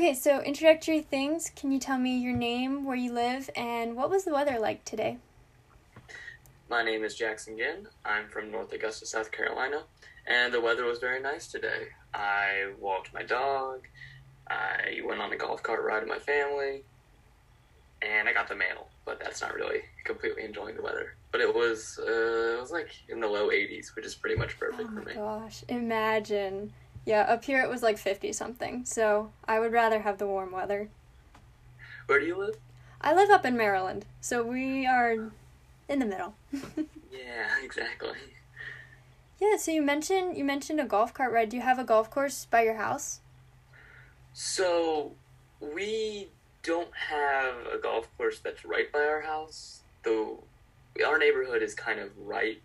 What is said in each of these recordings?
Okay, so introductory things. Can you tell me your name, where you live, and what was the weather like today? My name is Jackson Ginn. I'm from North Augusta, South Carolina, and the weather was very nice today. I walked my dog, I went on a golf cart ride with my family, and I got the mail, but that's not really completely enjoying the weather. But it was uh, it was like in the low 80s, which is pretty much perfect oh for me. Gosh, imagine. Yeah, up here it was like 50 something, so I would rather have the warm weather. Where do you live? I live up in Maryland, so we are in the middle. yeah, exactly. Yeah, so you mentioned you mentioned a golf cart ride. Do you have a golf course by your house? So we don't have a golf course that's right by our house. Though our neighborhood is kind of right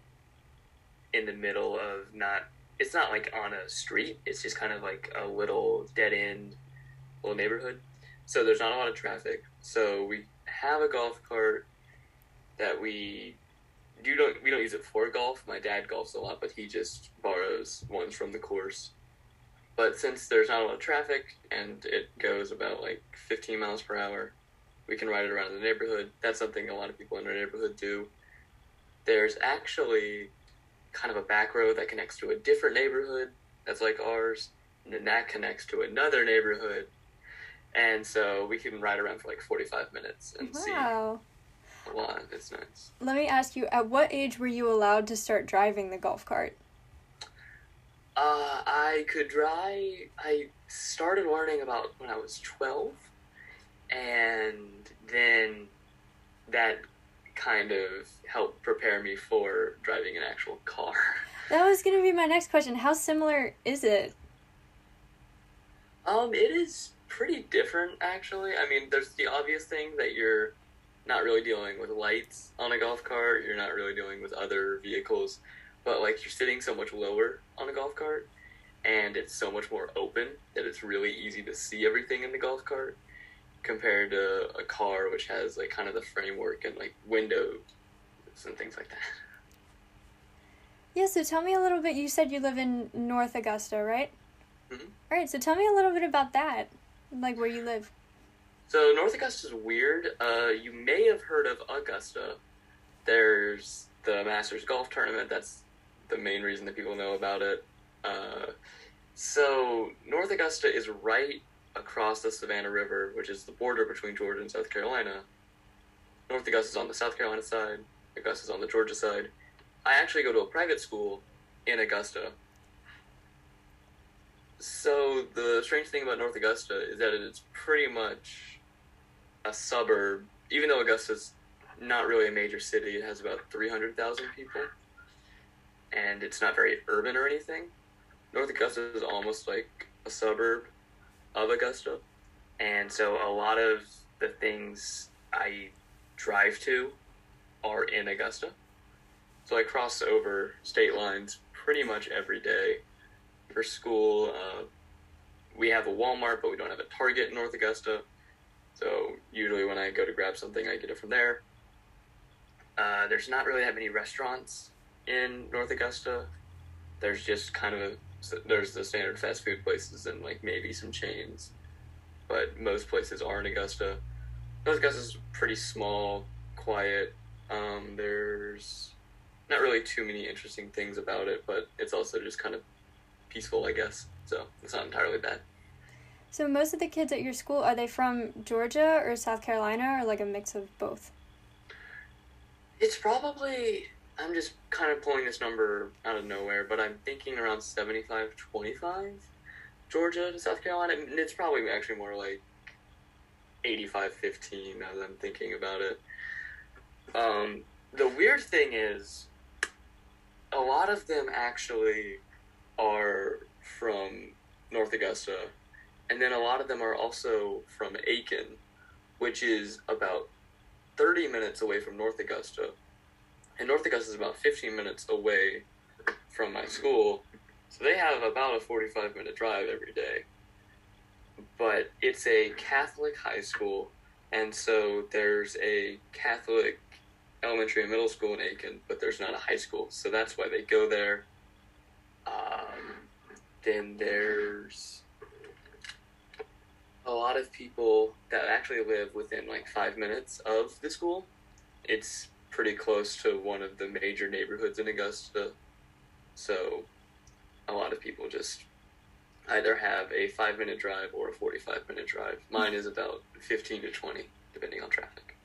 in the middle of not it's not like on a street, it's just kind of like a little dead end little neighborhood. So there's not a lot of traffic. So we have a golf cart that we you don't we don't use it for golf. My dad golfs a lot, but he just borrows ones from the course. But since there's not a lot of traffic and it goes about like 15 miles per hour, we can ride it around the neighborhood. That's something a lot of people in our neighborhood do. There's actually kind of a back road that connects to a different neighborhood that's like ours, and then that connects to another neighborhood. And so we can ride around for like 45 minutes and wow. see a lot. It's nice. Let me ask you, at what age were you allowed to start driving the golf cart? Uh, I could drive. I started learning about when I was 12, and then that kind of helped prepare me for driving an actual car. That was going to be my next question. How similar is it? Um, it is pretty different, actually. I mean, there's the obvious thing that you're not really dealing with lights on a golf cart, you're not really dealing with other vehicles, but like you're sitting so much lower on a golf cart and it's so much more open that it's really easy to see everything in the golf cart compared to a car which has like kind of the framework and like windows and things like that. Yeah, so tell me a little bit. You said you live in North Augusta, right? Mhm. All right, so tell me a little bit about that, like where you live. So North Augusta is weird. Uh, you may have heard of Augusta. There's the Masters Golf Tournament. That's the main reason that people know about it. Uh, so North Augusta is right across the Savannah River, which is the border between Georgia and South Carolina. North Augusta is on the South Carolina side. Augusta is on the Georgia side. I actually go to a private school in Augusta. So the strange thing about North Augusta is that it's pretty much a suburb. Even though Augusta's not really a major city, it has about three hundred thousand people, and it's not very urban or anything. North Augusta is almost like a suburb of Augusta, and so a lot of the things I drive to are in Augusta. So I cross over state lines pretty much every day for school. Uh, we have a Walmart, but we don't have a Target in North Augusta. So usually when I go to grab something, I get it from there. Uh, there's not really that many restaurants in North Augusta. There's just kind of a, there's the standard fast food places and like maybe some chains, but most places are in Augusta. North Augusta is pretty small, quiet. Um, there's not really too many interesting things about it, but it's also just kind of peaceful, I guess. So it's not entirely bad. So most of the kids at your school are they from Georgia or South Carolina or like a mix of both? It's probably I'm just kind of pulling this number out of nowhere, but I'm thinking around 75 25 Georgia to South Carolina. And it's probably actually more like 85 15 now I'm thinking about it. Um, the weird thing is, a lot of them actually are from North Augusta, and then a lot of them are also from Aiken, which is about 30 minutes away from North Augusta. And North Augusta is about 15 minutes away from my school, so they have about a 45 minute drive every day. But it's a Catholic high school, and so there's a Catholic elementary and middle school in Aiken, but there's not a high school, so that's why they go there. Um, then there's a lot of people that actually live within like five minutes of the school. It's pretty close to one of the major neighborhoods in Augusta. So a lot of people just either have a five minute drive or a 45 minute drive. Mine is about 15 to 20, depending on traffic.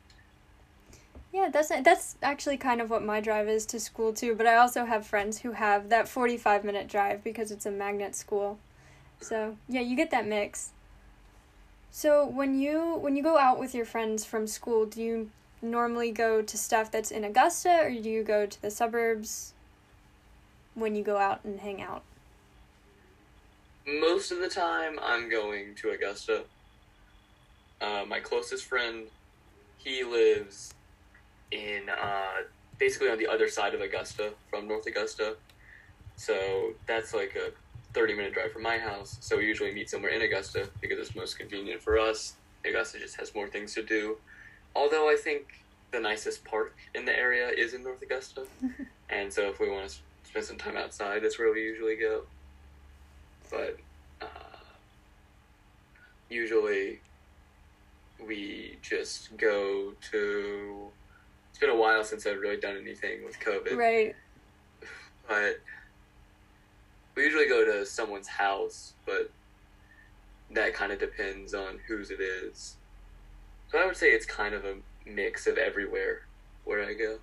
Yeah, that's that's actually kind of what my drive is to school too. But I also have friends who have that forty-five minute drive because it's a magnet school. So yeah, you get that mix. So when you when you go out with your friends from school, do you normally go to stuff that's in Augusta, or do you go to the suburbs? When you go out and hang out. Most of the time, I'm going to Augusta. Uh, my closest friend, he lives in uh, basically on the other side of Augusta from North Augusta. So that's like a 30 minute drive from my house. So we usually meet somewhere in Augusta because it's most convenient for us. Augusta just has more things to do. Although I think the nicest park in the area is in North Augusta. and so if we want to spend some time outside, that's where we usually go. But uh, usually we just go to it's been a while since I've really done anything with COVID. Right. But we usually go to someone's house, but that kind of depends on whose it is. So I would say it's kind of a mix of everywhere where I go.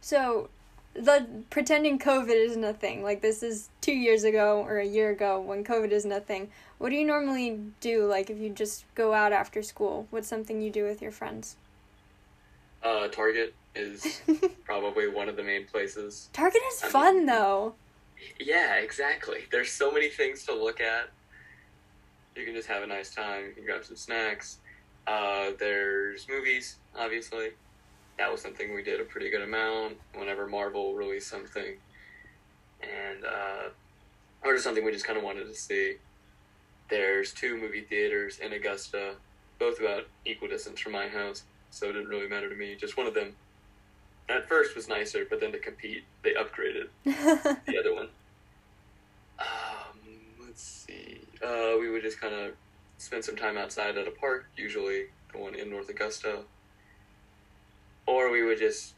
So, the pretending COVID isn't a thing. Like this is two years ago or a year ago when COVID isn't a thing. What do you normally do? Like if you just go out after school, what's something you do with your friends? Uh, Target is probably one of the main places. Target is I fun mean- though. Yeah, exactly. There's so many things to look at. You can just have a nice time. You can grab some snacks. Uh, there's movies, obviously. That was something we did a pretty good amount whenever Marvel released something. And, uh, or just something we just kind of wanted to see. There's two movie theaters in Augusta, both about equal distance from my house, so it didn't really matter to me. Just one of them at first was nicer, but then to compete, they upgraded the other one. Um, let's see. Uh, we would just kind of spend some time outside at a park, usually the one in North Augusta, or we would just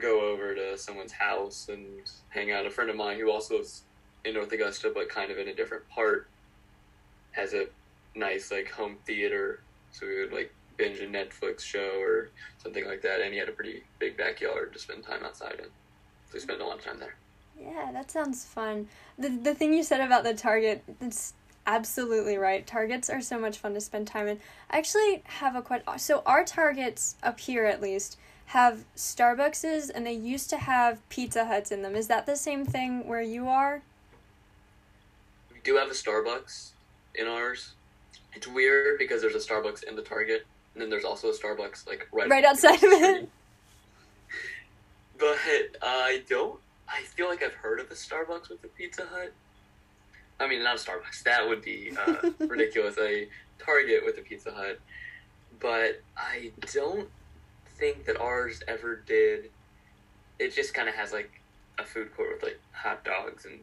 go over to someone's house and hang out. A friend of mine who also lives in North Augusta, but kind of in a different part, has a nice like home theater, so we would like binge a Netflix show or something like that. And he had a pretty big backyard to spend time outside in, so we spent a lot of time there. Yeah, that sounds fun. The the thing you said about the Target, it's absolutely right. Targets are so much fun to spend time in. I actually have a question. So our Targets up here at least have Starbuckses and they used to have Pizza Huts in them. Is that the same thing where you are? We do have a Starbucks in ours. It's weird because there's a Starbucks in the Target, and then there's also a Starbucks like right Right outside of it. But uh, I don't. I feel like I've heard of a Starbucks with a Pizza Hut. I mean, not a Starbucks. That would be uh, ridiculous. A Target with a Pizza Hut. But I don't think that ours ever did. It just kind of has like a food court with like hot dogs and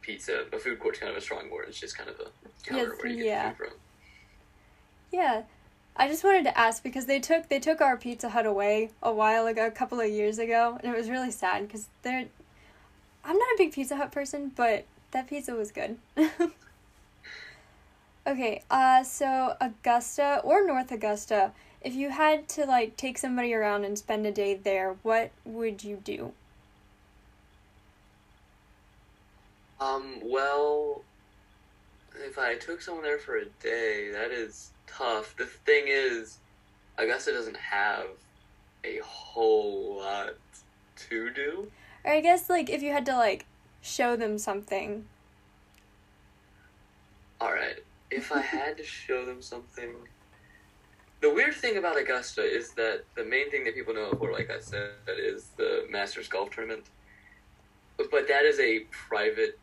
pizza. A food court's kind of a strong word. It's just kind of a counter Yes, where you get yeah. the food from. Yeah. I just wanted to ask because they took they took our Pizza Hut away a while ago, a couple of years ago, and it was really sad because they're. I'm not a big Pizza Hut person, but that pizza was good. okay, uh, so Augusta or North Augusta, if you had to like take somebody around and spend a day there, what would you do? Um, well, if I took someone there for a day, that is tough. The thing is, Augusta doesn't have a whole lot to do. Or I guess like if you had to like show them something. Alright, if I had to show them something. The weird thing about Augusta is that the main thing that people know it for, like I said, is the Masters Golf Tournament. But that is a private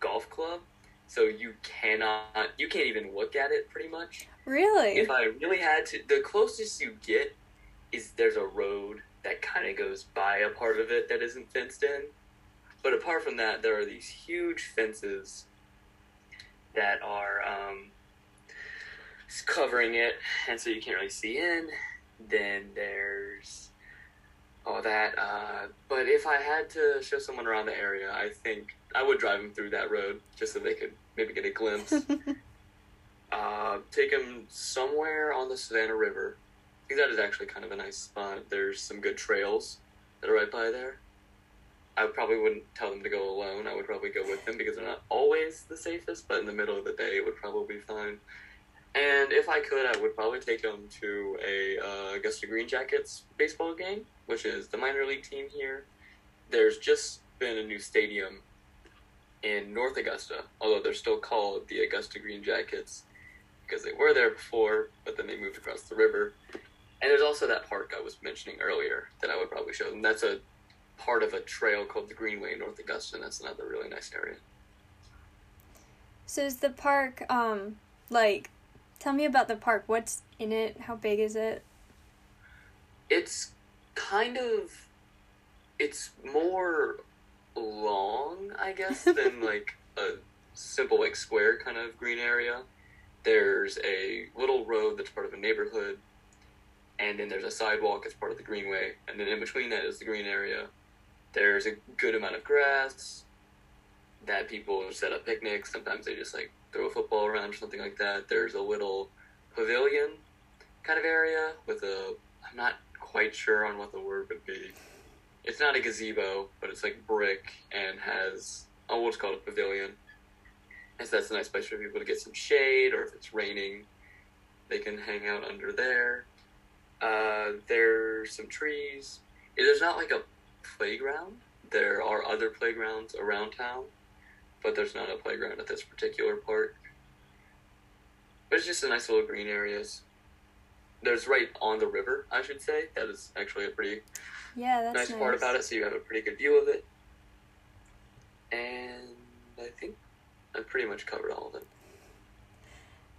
golf club, so you cannot, you can't even look at it pretty much. Really? If I really had to, the closest you get is there's a road that kind of goes by a part of it that isn't fenced in. But apart from that, there are these huge fences that are um, covering it, and so you can't really see in. Then there's all that. Uh, but if I had to show someone around the area, I think I would drive them through that road just so they could maybe get a glimpse. uh, take them somewhere on the Savannah River. I think that is actually kind of a nice spot. There's some good trails that are right by there. I probably wouldn't tell them to go alone. I would probably go with them because they're not always the safest, but in the middle of the day, it would probably be fine. And if I could, I would probably take them to a uh, Augusta Green Jackets baseball game, which is the minor league team here. There's just been a new stadium in North Augusta, although they're still called the Augusta Green Jackets because they were there before, but then they moved across the river. And there's also that park I was mentioning earlier that I would probably show them. That's a part of a trail called the Greenway in North Augusta, and that's another really nice area. So is the park um like tell me about the park. What's in it? How big is it? It's kind of it's more long, I guess, than like a simple like square kind of green area. There's a little road that's part of a neighborhood, and then there's a sidewalk that's part of the greenway, and then in between that is the green area. There's a good amount of grass that people set up picnics. Sometimes they just like throw a football around or something like that. There's a little pavilion kind of area with a I'm not quite sure on what the word would be. It's not a gazebo, but it's like brick and has oh what's called a pavilion. And so that's a nice place for people to get some shade, or if it's raining, they can hang out under there. Uh, there's some trees. There's not like a playground. There are other playgrounds around town, but there's not a playground at this particular park. But it's just a nice little green areas. There's right on the river, I should say. That is actually a pretty Yeah, that's nice, nice, part about it, so you have a pretty good view of it. And I think I pretty much covered all of it.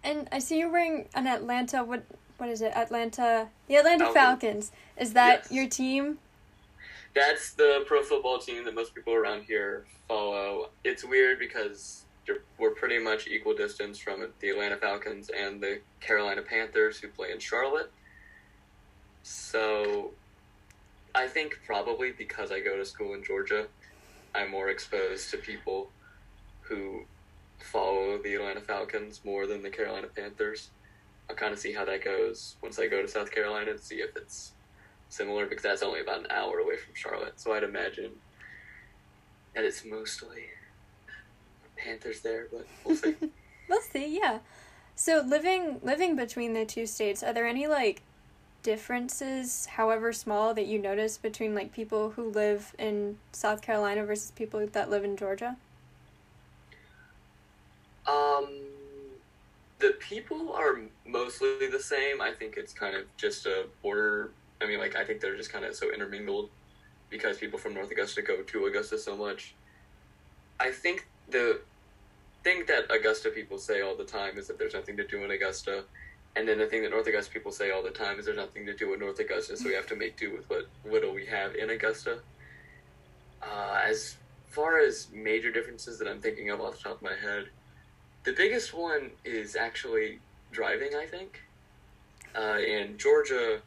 And I see you're wearing an Atlanta. What what is it? Atlanta. The Atlanta Falcons. Falcons. Is that Yes. your team? That's the pro football team that most people around here follow. It's weird because we're pretty much equal distance from the Atlanta Falcons and the Carolina Panthers, who play in Charlotte. So, I think probably because I go to school in Georgia, I'm more exposed to people who follow the Atlanta Falcons more than the Carolina Panthers. I'll kind of see how that goes once I go to South Carolina to see if it's similar because that's only about an hour away from Charlotte. So I'd imagine that it's mostly Panthers there, but we'll see. We'll see. Yeah. So living living between the two states, are there any like differences, however small, that you notice between like people who live in South Carolina versus people that live in Georgia? um, the people are mostly the same. I think it's kind of just a border. I mean, like I think they're just kind of so intermingled because people from North Augusta go to Augusta so much. I think the thing that Augusta people say all the time is that there's nothing to do in Augusta. And then the thing that North Augusta people say all the time is there's nothing to do in North Augusta, so we have to make do with what little we have in Augusta. Uh, as far as major differences that I'm thinking of off the top of my head, the biggest one is actually driving, I think. Uh, in Georgia,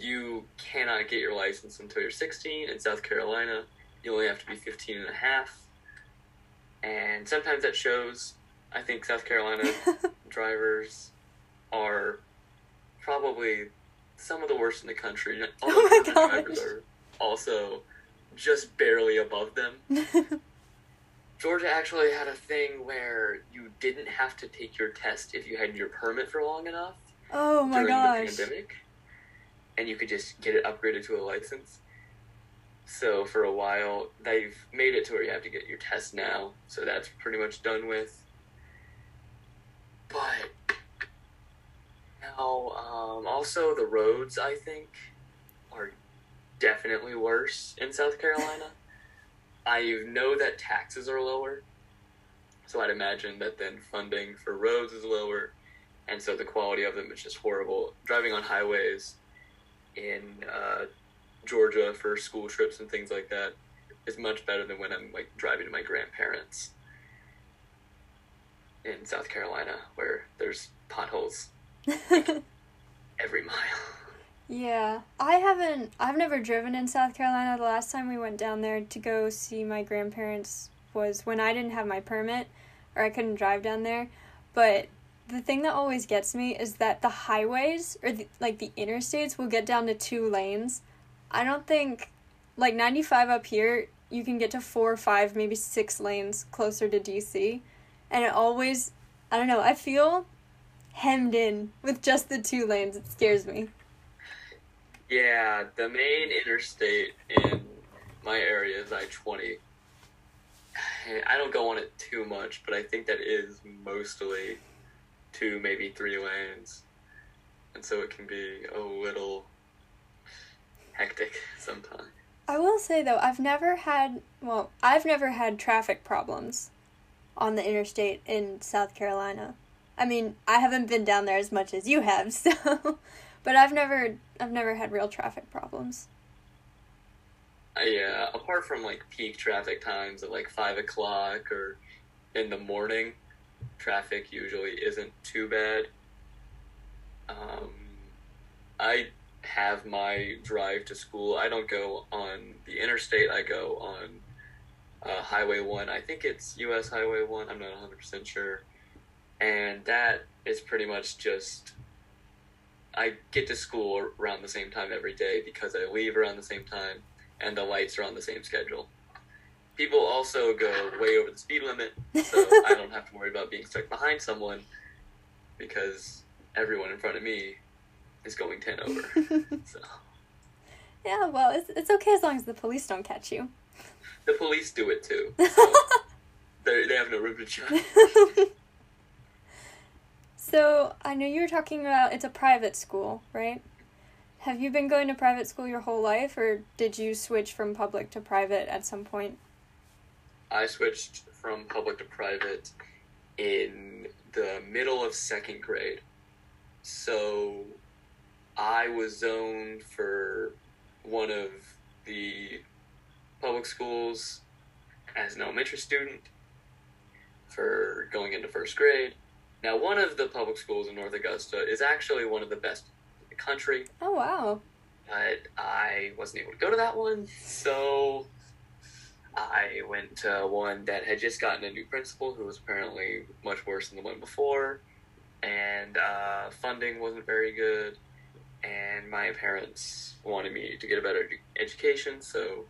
you cannot get your license until you're 16. In South Carolina, you only have to be 15 and a half. And sometimes that shows. I think South Carolina drivers are probably some of the worst in the country. Oh all Oh my the gosh. drivers are also just barely above them. Georgia actually had a thing where you didn't have to take your test if you had your permit for long enough oh my during gosh. the pandemic, and you could just get it upgraded to a license. So for a while, they've made it to where you have to get your test now. So that's pretty much done with. But now, um, also the roads I think are definitely worse in South Carolina. I know that taxes are lower, so I'd imagine that then funding for roads is lower, and so the quality of them is just horrible. Driving on highways in uh, Georgia for school trips and things like that is much better than when I'm like driving to my grandparents in South Carolina, where there's potholes every mile. Yeah, I haven't. I've never driven in South Carolina. The last time we went down there to go see my grandparents was when I didn't have my permit or I couldn't drive down there. But the thing that always gets me is that the highways or the, like the interstates will get down to two lanes. I don't think like 95 up here you can get to four or five, maybe six lanes closer to DC. And it always I don't know, I feel hemmed in with just the two lanes. It scares me. Yeah, the main interstate in my area is I 20. I don't go on it too much, but I think that is mostly two, maybe three lanes. And so it can be a little hectic sometimes. I will say though, I've never had, well, I've never had traffic problems on the interstate in South Carolina. I mean, I haven't been down there as much as you have, so but I've never I've never had real traffic problems. Uh, yeah, apart from like peak traffic times at like five o'clock or in the morning, traffic usually isn't too bad. Um, I have my drive to school. I don't go on the interstate. I go on uh, Highway One. I think it's U.S. Highway One. I'm not 100 percent sure, and that is pretty much just I get to school around the same time every day because I leave around the same time and the lights are on the same schedule. People also go way over the speed limit, so I don't have to worry about being stuck behind someone because everyone in front of me is going 10 over. so. Yeah, well, it's, it's okay as long as the police don't catch you. The police do it too. So they have no room to judge. So I know you were talking about it's a private school, right? Have you been going to private school your whole life, or did you switch from public to private at some point? I switched from public to private in the middle of second grade. So I was zoned for one of the public schools as an elementary student for going into first grade. Now, one of the public schools in North Augusta is actually one of the best in the country. Oh, wow. But I wasn't able to go to that one, so I went to one that had just gotten a new principal who was apparently much worse than the one before, and uh, funding wasn't very good, and my parents wanted me to get a better education, so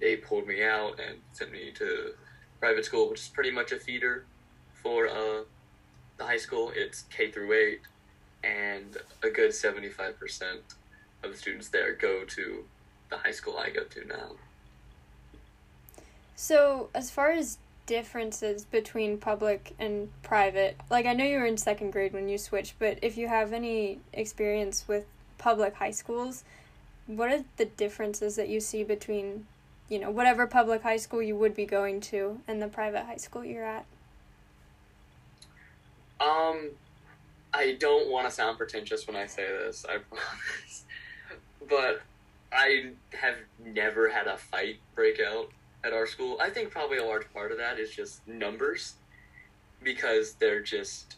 they pulled me out and sent me to private school, which is pretty much a feeder for uh, the high school, it's K through 8, and a good 75% of the students there go to the high school I go to now. So, as far as differences between public and private, like I know you were in second grade when you switched, but if you have any experience with public high schools, what are the differences that you see between, you know, whatever public high school you would be going to and the private high school you're at? Um, I don't want to sound pretentious when I say this, I promise. But I have never had a fight break out at our school. I think probably a large part of that is just numbers because they're just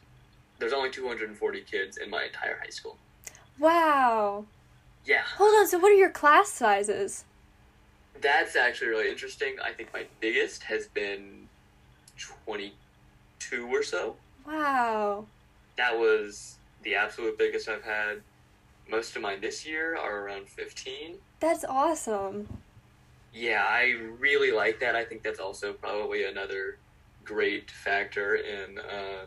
there's only 240 kids in my entire high school. Wow. Yeah. Hold on, so what are your class sizes? That's actually really interesting. I think my biggest has been 22 or so. Wow. That was the absolute biggest I've had. Most of mine this year are around 15. That's awesome. Yeah, I really like that. I think that's also probably another great factor in uh,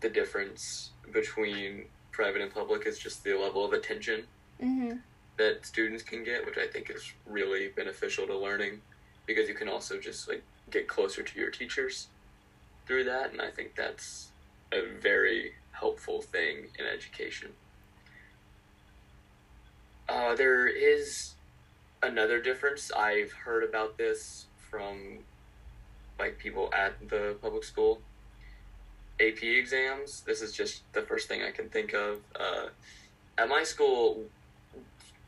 the difference between private and public is just the level of attention Mm-hmm. that students can get, which I think is really beneficial to learning because you can also just like get closer to your teachers through that, and I think that's a very helpful thing in education. Uh, there is another difference. I've heard about this from like people at the public school. AP exams. This is just the first thing I can think of. Uh, at my school,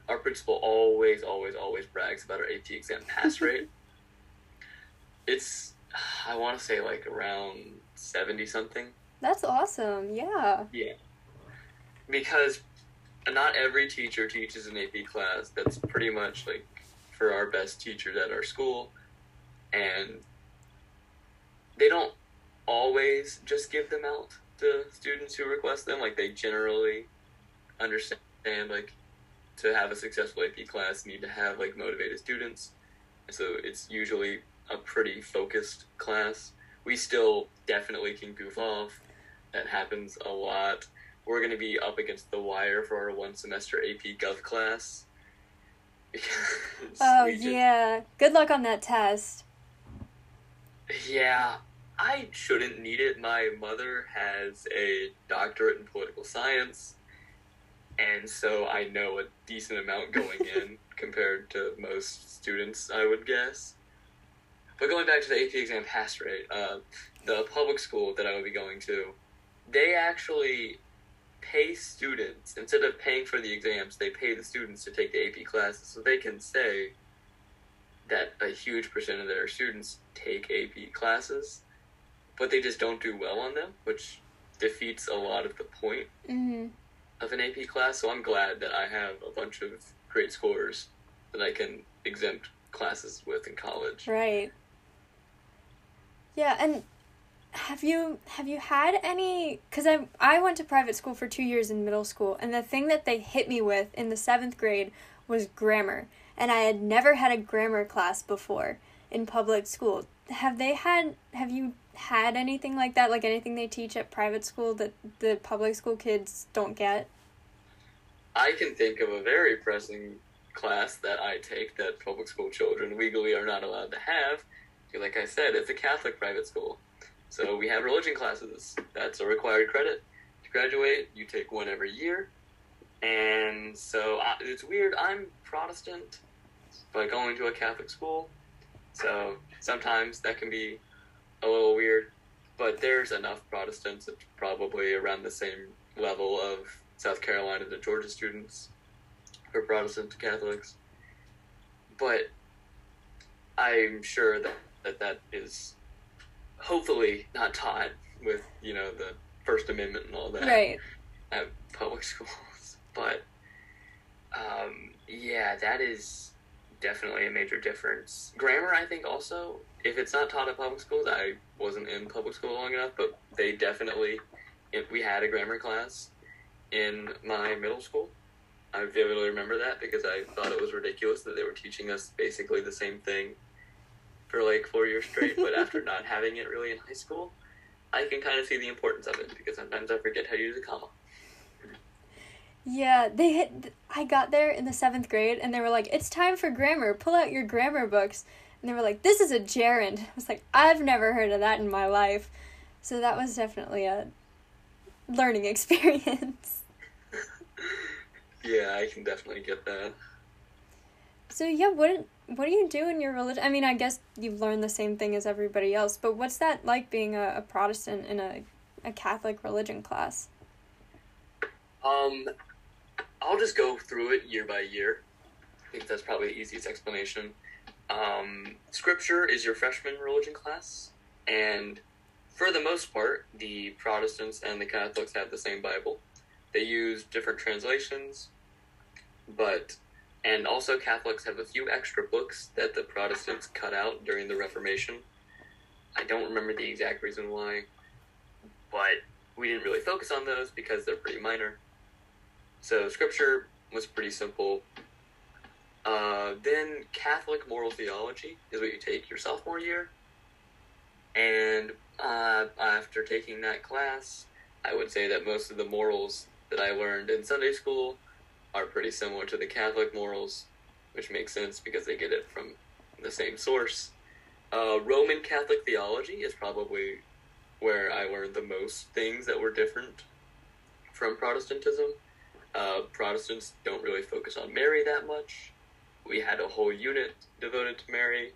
our principal always, always, always brags about our AP exam pass rate. It's, I want to say like around 70 something. That's awesome. Yeah. Yeah. because not every teacher teaches an AP class. That's pretty much like for our best teachers at our school, and they don't always just give them out to students who request them. Like they generally understand like to have a successful AP class, need to have like motivated students. So it's usually a pretty focused class. We still definitely can goof off. That happens a lot. We're going to be up against the wire for our one semester AP Gov class. oh, yeah. Good luck on that test. Yeah, I shouldn't need it. My mother has a doctorate in political science and so I know a decent amount going in compared to most students, I would guess. But going back to the AP exam pass rate, uh, the public school that I would be going to, they actually pay students instead of paying for the exams. They pay the students to take the AP classes, so they can say that a huge percent of their students take AP classes, but they just don't do well on them, which defeats a lot of the point. Mm-hmm of an AP class, so I'm glad that I have a bunch of great scores that I can exempt classes with in college. Right. Yeah, and have you have you had any cuz I I went to private school for 2 years in middle school and the thing that they hit me with in the 7th grade was grammar and I had never had a grammar class before in public school. Have they had have you had anything like that, like anything they teach at private school that the public school kids don't get? I can think of a very pressing class that I take that public school children legally are not allowed to have. Like I said, it's a Catholic private school. So we have religion classes. That's a required credit to graduate. You take one every year. And so I, it's weird. I'm Protestant, but going to a Catholic school. So sometimes that can be a little weird, but there's enough Protestants it's probably around the same level of South Carolina to Georgia students for Protestant to Catholics. But I'm sure that that, that is hopefully not taught with, you know, the First Amendment and all that right. at public schools. But um, yeah, that is definitely a major difference. Grammar, I think, also, if it's not taught at public schools, I wasn't in public school long enough, but they definitely, if we had a grammar class in my middle school, I vividly remember that because I thought it was ridiculous that they were teaching us basically the same thing for like four years straight, but after not having it really in high school, I can kind of see the importance of it because sometimes I forget how to use a comma. Yeah, they hit. I got there in the seventh grade, and they were like, "It's time for grammar. Pull out your grammar books." And they were like, "This is a gerund." I was like, "I've never heard of that in my life," so that was definitely a learning experience. yeah, I can definitely get that. So yeah, what what do you do in your religion? I mean, I guess you've learned the same thing as everybody else, but what's that like being a, a Protestant in a a Catholic religion class? Um, I'll just go through it year by year. I think that's probably the easiest explanation. Um, scripture is your freshman religion class, and for the most part, the Protestants and the Catholics have the same Bible. They use different translations, but and also Catholics have a few extra books that the Protestants cut out during the Reformation. I don't remember the exact reason why, but we didn't really focus on those because they're pretty minor. So scripture was pretty simple. Uh, then Catholic moral theology is what you take your sophomore year. And uh, after taking that class, I would say that most of the morals that I learned in Sunday school are pretty similar to the Catholic morals, which makes sense because they get it from the same source. Uh, Roman Catholic theology is probably where I learned the most things that were different from Protestantism. Uh, Protestants don't really focus on Mary that much. We had a whole unit devoted to Mary.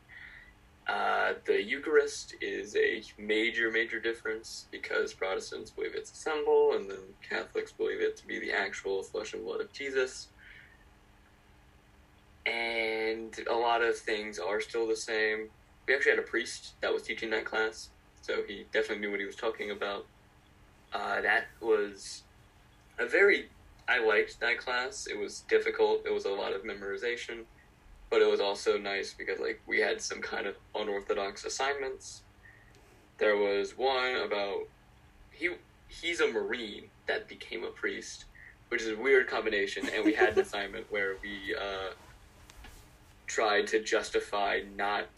Uh, the Eucharist is a major, major difference because Protestants believe it's a symbol, and then Catholics believe it to be the actual flesh and blood of Jesus. And a lot of things are still the same. We actually had a priest that was teaching that class, so he definitely knew what he was talking about. Uh, that was a very I liked that class. It was difficult. It was a lot of memorization, but it was also nice because like we had some kind of unorthodox assignments. There was one about he he's a marine that became a priest, which is a weird combination. And we had an assignment where we uh, tried to justify not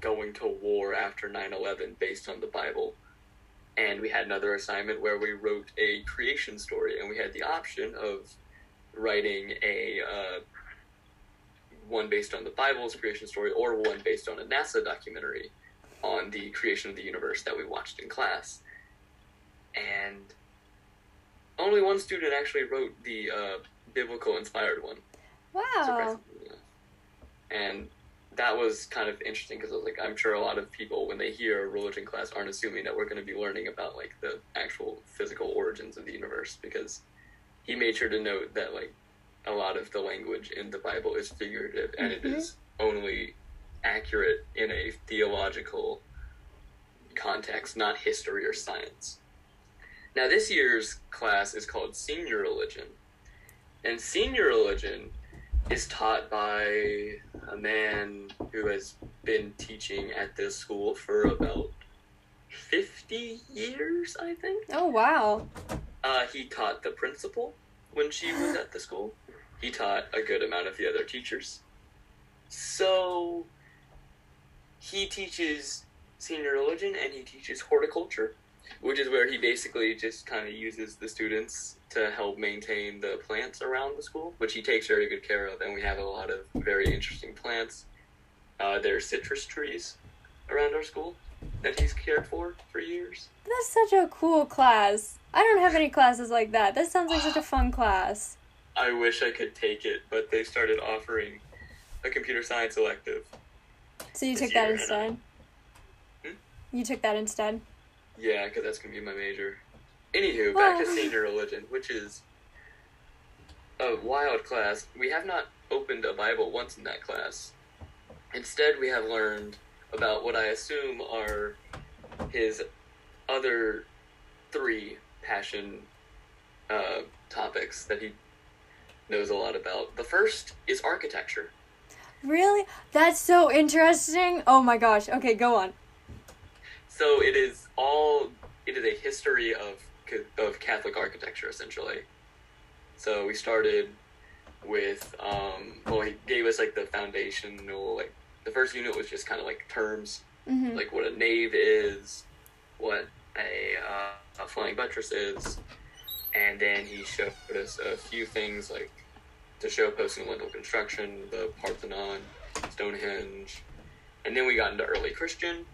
going to war after 9-11 based on the Bible. And we had another assignment where we wrote a creation story, and we had the option of writing a uh, one based on the Bible's creation story or one based on a NASA documentary on the creation of the universe that we watched in class. And only one student actually wrote the uh, biblical inspired one. Wow. And that was kind of interesting because I was like, I'm sure a lot of people, when they hear a religion class, aren't assuming that we're going to be learning about like the actual physical origins of the universe because he made sure to note that like a lot of the language in the Bible is figurative and it Mhm. is only accurate in a theological context, not history or science. Now, this year's class is called Senior Religion, and Senior Religion is taught by a man who has been teaching at this school for about 50 years, I think. Oh wow. Uh, he taught the principal when she was at the school. He taught a good amount of the other teachers. So, he teaches senior religion and he teaches horticulture, which is where he basically just kind of uses the students to help maintain the plants around the school, which he takes very good care of. And we have a lot of very interesting plants. Uh, are citrus trees around our school that he's cared for for years. That's such a cool class. I don't have any classes like that. That sounds like such a fun class. I wish I could take it, but they started offering a computer science elective. So you took that instead? Hmm? You took that instead? Yeah, because that's going to be my major. Anywho, back to senior religion, which is a wild class. We have not opened a Bible once in that class. Instead, we have learned about what I assume are his other three passion uh, topics that he knows a lot about. The first is architecture. Really? That's so interesting. Oh my gosh. Okay, go on. So it is all it is a history of of Catholic architecture essentially. So we started with um, well he gave us like the foundational like the first unit was just kind of like terms hmm like what a nave is, what a, uh, a flying buttress is, and then he showed us a few things like to show post and lintel construction, the Parthenon, Stonehenge, and then we got into early Christian,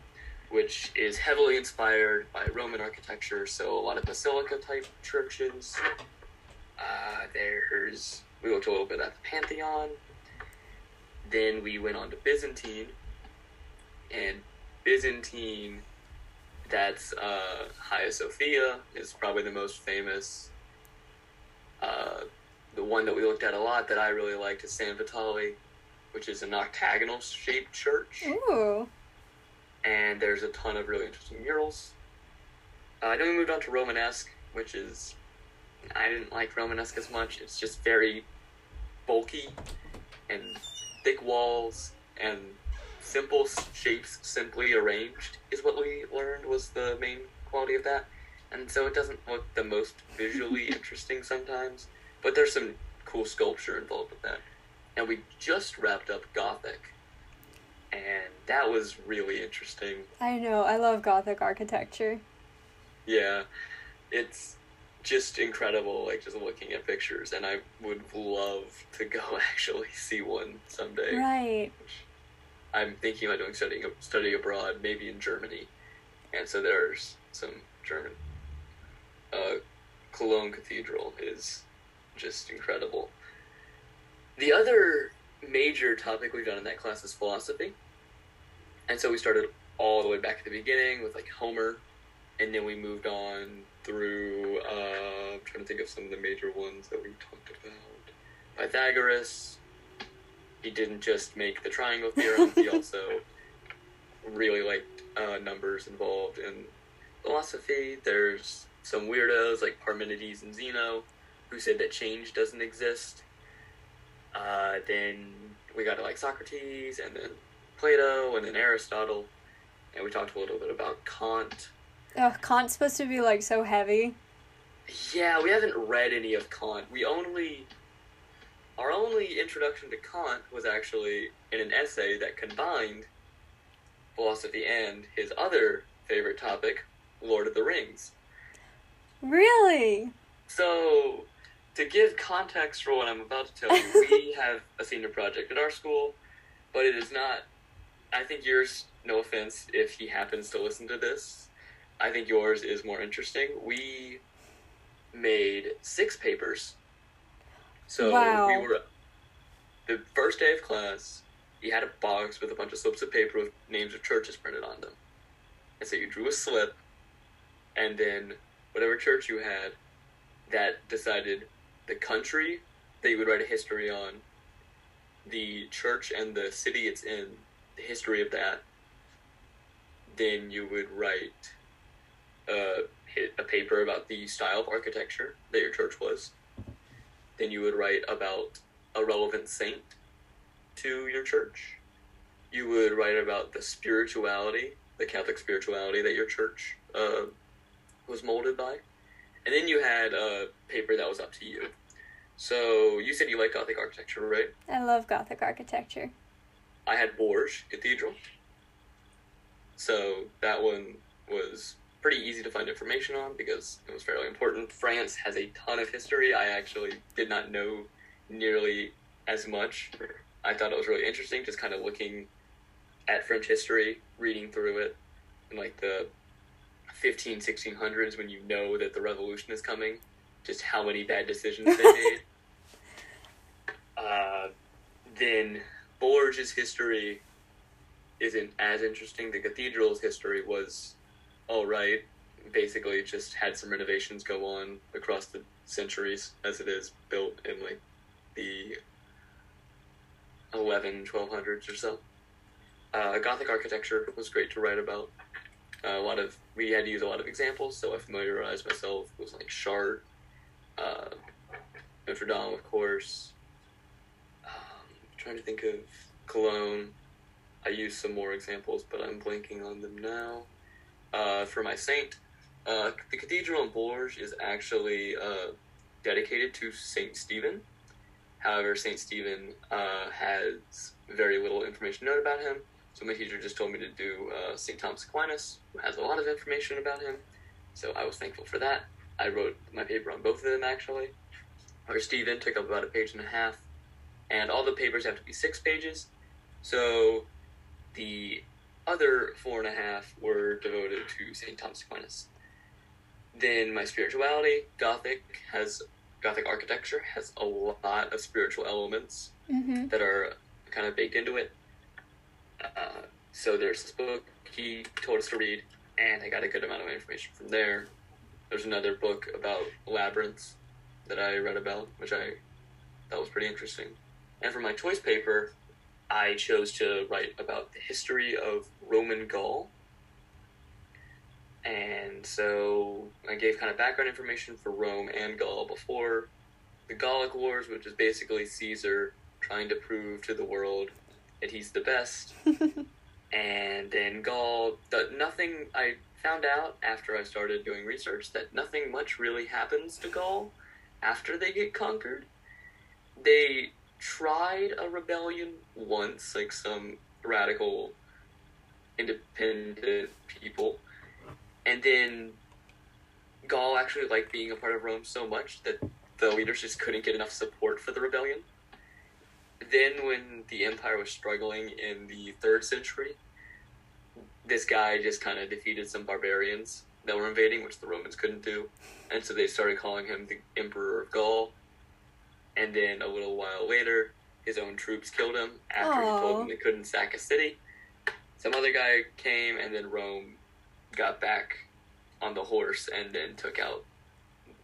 which is heavily inspired by Roman architecture, so a lot of basilica type churches. Uh, there's we looked a little bit at the Pantheon. Then we went on to Byzantine, and Byzantine, that's uh, Hagia Sophia is probably the most famous. Uh, the one that we looked at a lot that I really liked is San Vitale, which is an octagonal shaped church, Ooh. and there's a ton of really interesting murals. Uh, then we moved on to Romanesque, which is I didn't like Romanesque as much. It's just very bulky and thick walls and simple shapes simply arranged is what we learned was the main quality of that. And so it doesn't look the most visually interesting sometimes, but there's some cool sculpture involved with that. And we just wrapped up Gothic, and that was really interesting. I know. I love Gothic architecture. Yeah, it's just incredible, like just looking at pictures, and I would love to go actually see one someday. Right. I'm thinking about doing studying study abroad, maybe in Germany, and so there's some German. Uh, Cologne Cathedral is just incredible. The other major topic we've done in that class is philosophy, and so we started all the way back at the beginning with like Homer, and then we moved on through. Uh, I'm trying to think of some of the major ones that we talked about. Pythagoras, he didn't just make the triangle theorem, he also really liked uh, numbers involved in philosophy. There's some weirdos like Parmenides and Zeno, who said that change doesn't exist. Uh, then we got to like Socrates, and then Plato, and then Aristotle, and we talked a little bit about Kant. Oh, Kant's supposed to be like so heavy. Yeah, we haven't read any of Kant. We only our only introduction to Kant was actually in an essay that combined philosophy and his other favorite topic, Lord of the Rings. Really? So, to give context for what I'm about to tell you, we have a senior project at our school, but it is not. I think yours, no offense if he happens to listen to this, I think yours is more interesting. We made six papers. So Wow. we were the first day of class. He had a box with a bunch of slips of paper with names of churches printed on them, and so you drew a slip, and then whatever church you had, that decided the country that you would write a history on, the church and the city it's in, the history of that. Then you would write uh, a paper about the style of architecture that your church was. Then you would write about a relevant saint to your church. You would write about the spirituality, the Catholic spirituality that your church uh, was molded by. And then you had a paper that was up to you. So you said you like Gothic architecture, right? I love Gothic architecture. I had Bourges Cathedral. So that one was pretty easy to find information on because it was fairly important. France has a ton of history. I actually did not know nearly as much. I thought it was really interesting just kind of looking at French history, reading through it, in like the 15, 1600s when you know that the revolution is coming, just how many bad decisions they made. Uh, then Bourges' history isn't as interesting. The cathedral's history was all right. Basically, just had some renovations go on across the centuries as it is built in like the 11, 1200s or so. Uh, Gothic architecture was great to write about. Uh, a lot of we had to use a lot of examples, so I familiarized myself with like Chartres, uh, Notre Dame, of course. Um, trying to think of Cologne. I used some more examples, but I'm blanking on them now. Uh, for my saint, uh, the cathedral in Bourges is actually uh, dedicated to Saint Stephen. However, Saint Stephen uh, has very little information known about him. So my teacher just told me to do uh, St. Thomas Aquinas, who has a lot of information about him. So I was thankful for that. I wrote my paper on both of them actually. Or Stephen took up about a page and a half, and all the papers have to be six pages. So the other four and a half were devoted to St. Thomas Aquinas. Then my spirituality, Gothic has Gothic architecture has a lot of spiritual elements Mm-hmm. that are kind of baked into it. Uh, so there's this book he told us to read, and I got a good amount of information from there. There's another book about labyrinths that I read about, which I thought was pretty interesting. And for my choice paper, I chose to write about the history of Roman Gaul. And so I gave kind of background information for Rome and Gaul before the Gallic Wars, which is basically Caesar trying to prove to the world that he's the best. and then Gaul, the, nothing, I found out after I started doing research that nothing much really happens to Gaul after they get conquered. They tried a rebellion once, like some radical independent people. And then Gaul actually liked being a part of Rome so much that the leaders just couldn't get enough support for the rebellion. Then, when the empire was struggling in the third century, this guy just kind of defeated some barbarians that were invading, which the Romans couldn't do. And so they started calling him the Emperor of Gaul. And then a little while later, his own troops killed him after he told them they couldn't sack a city. Some other guy came, and then Rome got back on the horse and then took out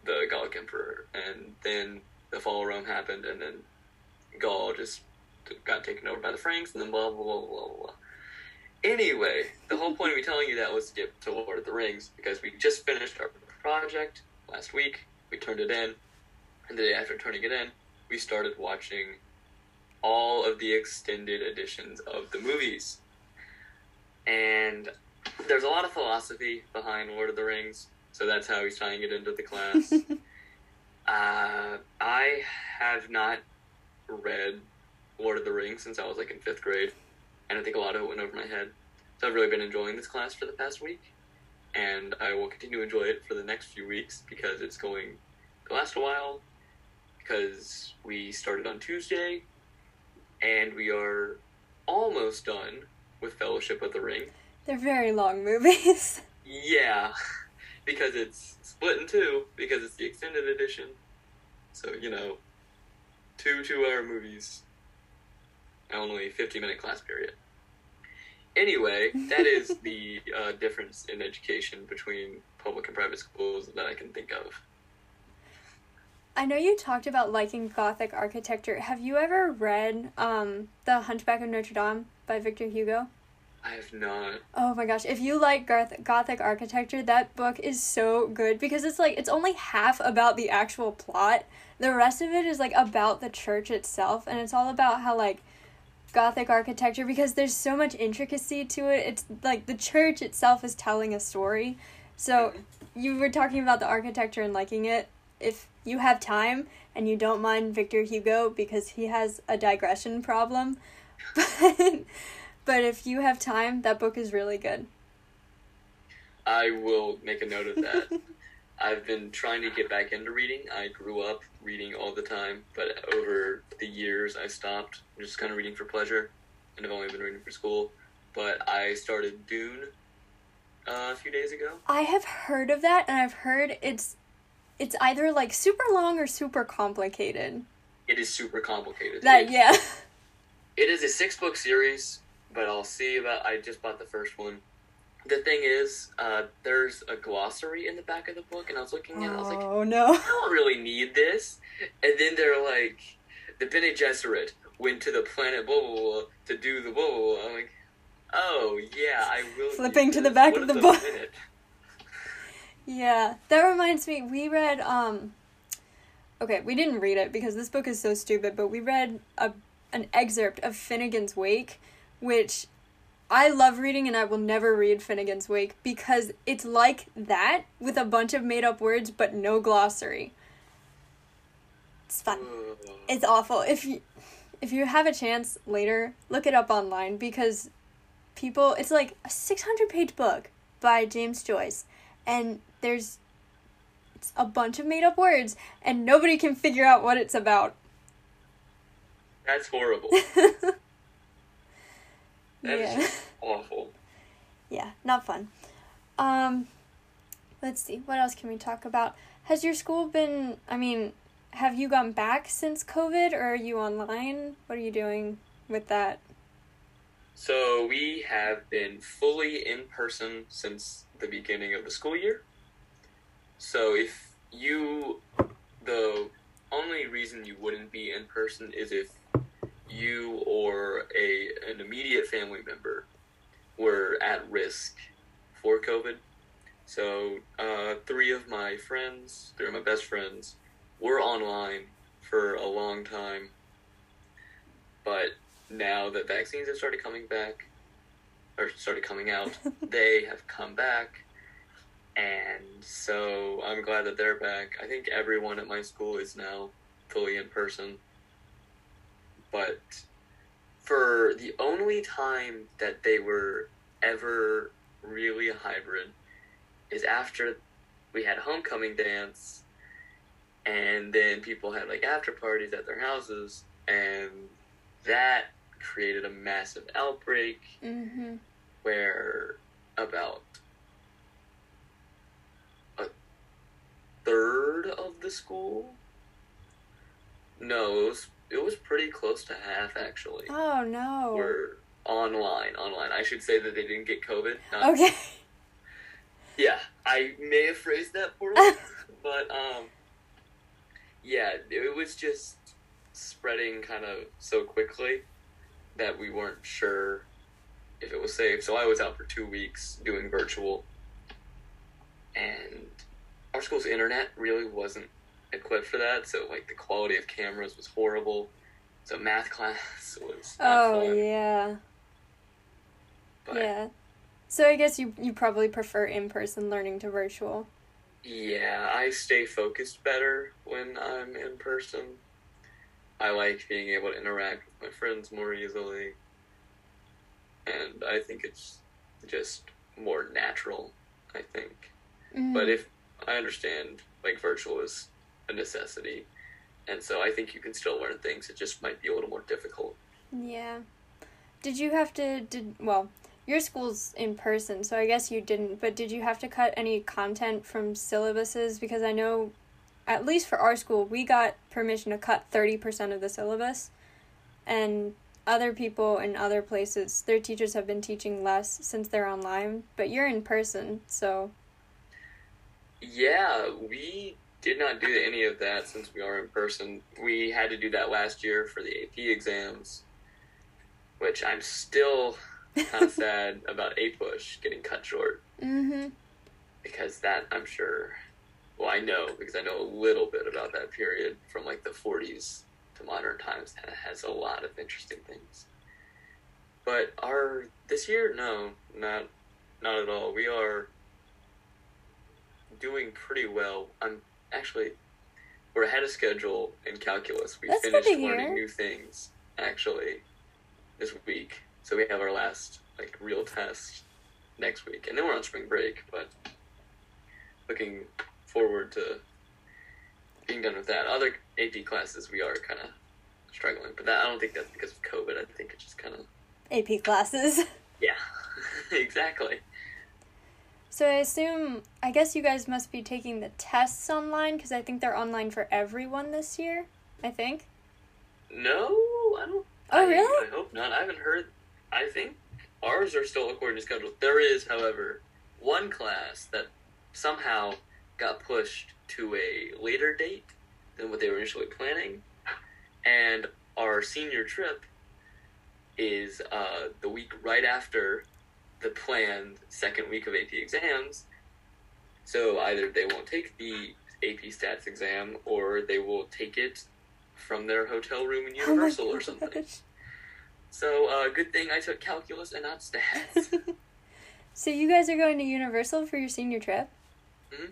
the Gallic emperor. And then the fall of Rome happened, and then Gaul just got taken over by the Franks, and then blah blah blah blah blah. Anyway, the whole point of me telling you that was to get to Lord of the Rings because we just finished our project last week. We turned it in, And the day after turning it in, we started watching all of the extended editions of the movies. And there's a lot of philosophy behind Lord of the Rings, so that's how he's tying it into the class. uh, I have not read Lord of the Rings since I was like in fifth grade, and I think a lot of it went over my head. So I've really been enjoying this class for the past week, and I will continue to enjoy it for the next few weeks because it's going to last a while. Because we started on Tuesday, and we are almost done with Fellowship of the Ring. They're very long movies. Yeah, because it's split in two because it's the extended edition. So you know, two two-hour movies, only fifty-minute class period. Anyway, that is the uh, difference in education between public and private schools that I can think of. I know you talked about liking Gothic architecture. Have you ever read um, The Hunchback of Notre Dame by Victor Hugo? I have not. Oh my gosh, if you like Garth- Gothic architecture, that book is so good because it's like it's only half about the actual plot. The rest of it is like about the church itself and it's all about how like Gothic architecture because there's so much intricacy to it. It's like the church itself is telling a story. So you were talking about the architecture and liking it. If you have time and you don't mind Victor Hugo because he has a digression problem, but but if you have time, that book is really good. I will make a note of that. I've been trying to get back into reading. I grew up reading all the time, but over the years I stopped. I'm just kind of reading for pleasure, and I've only been reading for school. But I started Dune uh, a few days ago. I have heard of that, and I've heard it's it's either like super long or super complicated. It is super complicated. That It- yeah. It is a six book series, but I'll see about. I just bought the first one. The thing is, uh, there's a glossary in the back of the book, and I was looking at. it, I was like, Oh no. I don't really need this. And then they're like, the Bene Gesserit went to the planet blah blah blah to do the blah blah blah. I'm like, oh yeah, I will. need Flipping to the back What of the book. Yeah, that reminds me. We read um. Okay, we didn't read it because this book is so stupid. But we read a an excerpt of Finnegans Wake, which I love reading, and I will never read Finnegans Wake because it's like that with a bunch of made up words but no glossary. It's fun. It's awful. If you if you have a chance later, look it up online because people it's like a 600 page book by James Joyce and there's it's a bunch of made up words and nobody can figure out what it's about. That's horrible. That is yeah. just awful. yeah, not fun. Um let's see. What else can we talk about? Has your school been I mean, have you gone back since COVID or are you online? What are you doing with that? So we have been fully in person since the beginning of the school year. So if you, the only reason you wouldn't be in person is if you or a an immediate family member were at risk for COVID. So uh, three of my friends, three of my best friends, were online for a long time, but now that vaccines have started coming back or started coming out, they have come back. And so I'm glad that they're back. I think everyone at my school is now fully in person. But for the only time that they were ever really a hybrid is after we had homecoming dance and then people had like after parties at their houses and that created a massive outbreak Mhm. where about a third of the school no it was it was pretty close to half actually Oh no. were online online i should say that they didn't get covid not Okay. yeah, I may have phrased that poorly, but um, yeah, it was just spreading kind of so quickly that we weren't sure if it was safe. So I was out for two weeks doing virtual, and our school's internet really wasn't equipped for that. So like the quality of cameras was horrible. So math class was Oh fun. yeah. But Yeah. So I guess you you probably prefer in person learning to virtual. Yeah, I stay focused better when I'm in person. I like being able to interact with my friends more easily. And I think it's just more natural, I think. Mhm. But if I understand, like, virtual is a necessity. And so I think you can still learn things. It just might be a little more difficult. Yeah. Did you have to did well, your school's in person, so I guess you didn't, but did you have to cut any content from syllabuses because I know at least for our school, we got permission to cut 30% of the syllabus and other people in other places, their teachers have been teaching less since they're online, but you're in person, so Yeah, we did not do any of that since we are in person. We had to do that last year for the AP exams, which I'm still kind of sad about APUSH getting cut short Mhm. because that I'm sure. Well, I know because I know a little bit about that period from like the 40s to modern times, and it has a lot of interesting things. But our this year, no, not not at all. We are doing pretty well. I'm actually we're ahead of schedule in calculus. We That's finished learning new things actually this week. So we have our last like real test next week, and then we're on spring break. But looking forward to being done with that. Other AP classes we are kind of struggling, but that I don't think that's because of COVID. I think it's just kind of AP classes. yeah, exactly. So I assume, I guess you guys must be taking the tests online because I think they're online for everyone this year. I think. No, I don't. Oh, I, really? I hope not. I haven't heard. I think ours are still according to schedule. There is, however, one class that somehow got pushed to a later date than what they were initially planning, and our senior trip is uh, the week right after the planned second week of AP exams. So either they won't take the AP Stats exam, or they will take it from their hotel room in Oh Universal or something. So, uh, good thing I took calculus and not stats. so you guys are going to Universal for your senior trip? Hmm.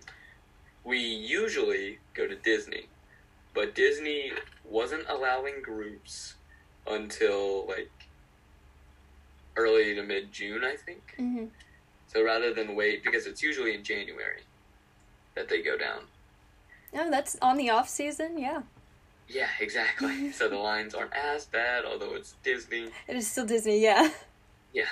we usually go to Disney, but Disney wasn't allowing groups until like early to mid June, I think. Mm-hmm. So rather than wait, because it's usually in January that they go down. Oh, that's on the off season. Yeah, Yeah, exactly. so the lines aren't as bad, although it's Disney. it is still Disney. Yeah. Yeah.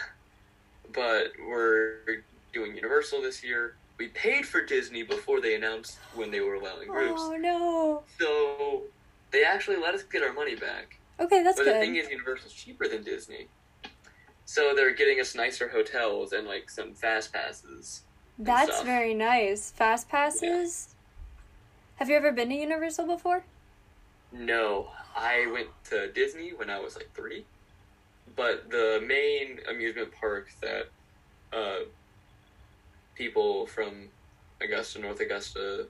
But we're doing Universal this year. We paid for Disney before they announced when they were allowing groups. Oh no. So they actually let us get our money back. Okay, that's but good. the thing is, Universal's cheaper than Disney. So they're getting us nicer hotels and like some fast passes. that's stuff. very nice. Fast passes. Have you ever been to Universal before? No, I went to Disney when I was like three, but the main amusement park that uh, people from Augusta, North Augusta,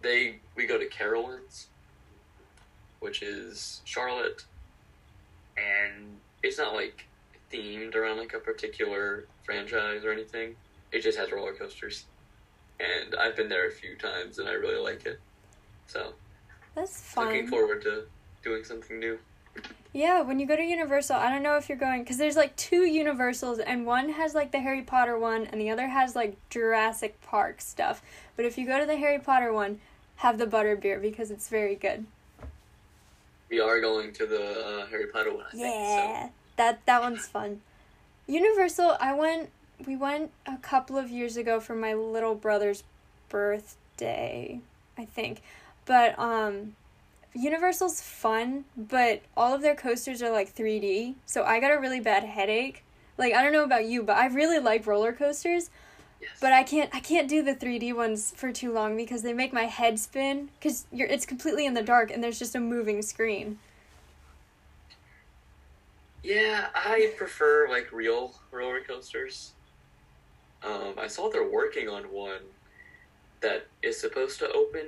they we go to Carowinds, which is Charlotte, and it's not like themed around like a particular franchise or anything. It just has roller coasters, and I've been there a few times and I really like it. So That's fun. looking forward to doing something new. Yeah, when you go to Universal, I don't know if you're going because there's like two Universals, and one has like the Harry Potter one, and the other has like Jurassic Park stuff. But if you go to the Harry Potter one, have the butter beer because it's very good. We are going to the uh, Harry Potter one, I think. Yeah, that that one's fun. Universal, I went. We went a couple of years ago for my little brother's birthday, I think. But um, Universal's fun, but all of their coasters are like 3D, so I got a really bad headache. Like I don't know about you, but I really like roller coasters, yes. but I can't I can't do the 3D ones for too long because they make my head spin cuz you're it's completely in the dark and there's just a moving screen. Yeah, I prefer like real roller coasters. Um, I saw they're working on one that is supposed to open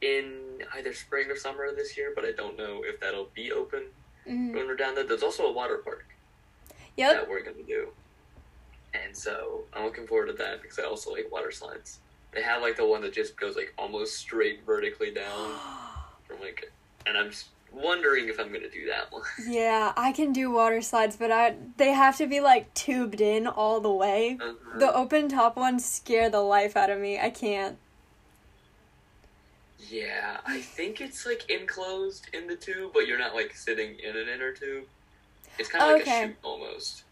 in either spring or summer this year, but I don't know if that'll be open Mhm. when we're down there. There's also a water park Yep. that we're gonna do, and so I'm looking forward to that because I also like water slides. They have like the one that just goes like almost straight vertically down from like, and I'm just wondering if I'm gonna do that one. yeah, I can do water slides, but I they have to be like tubed in all the way. Uh-huh. The open top ones scare the life out of me. I can't. Yeah, I think it's like enclosed in the tube, but you're not like sitting in an inner tube. It's kind of like a chute almost.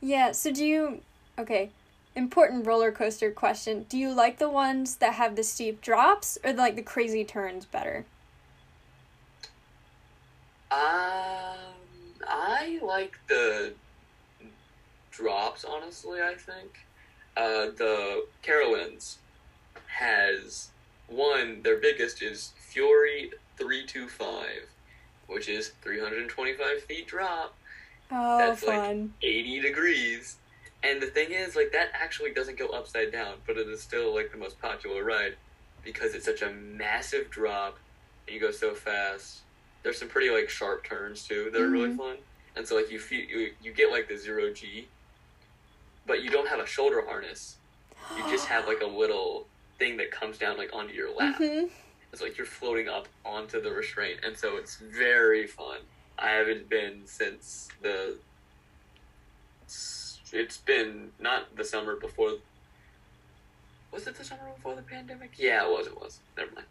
Yeah, so do you okay, important roller coaster question. Do you like the ones that have the steep drops or like the crazy turns better? Um, I like the drops. Honestly, I think uh, the Carowinds has one. Their biggest is Fury three two five, which is three hundred and twenty five feet drop. Oh, That's like- fun. 80 degrees. And the thing is, like, that actually doesn't go upside down, but it is still, like, the most popular ride because it's such a massive drop and you go so fast. There's some pretty, like, sharp turns, too, that are really Mhm. fun. And so, like, you, feel, you, you get, like, the zero G, but you don't have a shoulder harness. You just have, like, a little thing that comes down, like, onto your lap. Mhm. It's like you're floating up onto the restraint, and so it's very fun. I haven't been since the. It's been not the summer before. Was it the summer before the pandemic? Yeah, it was. It was. Never mind.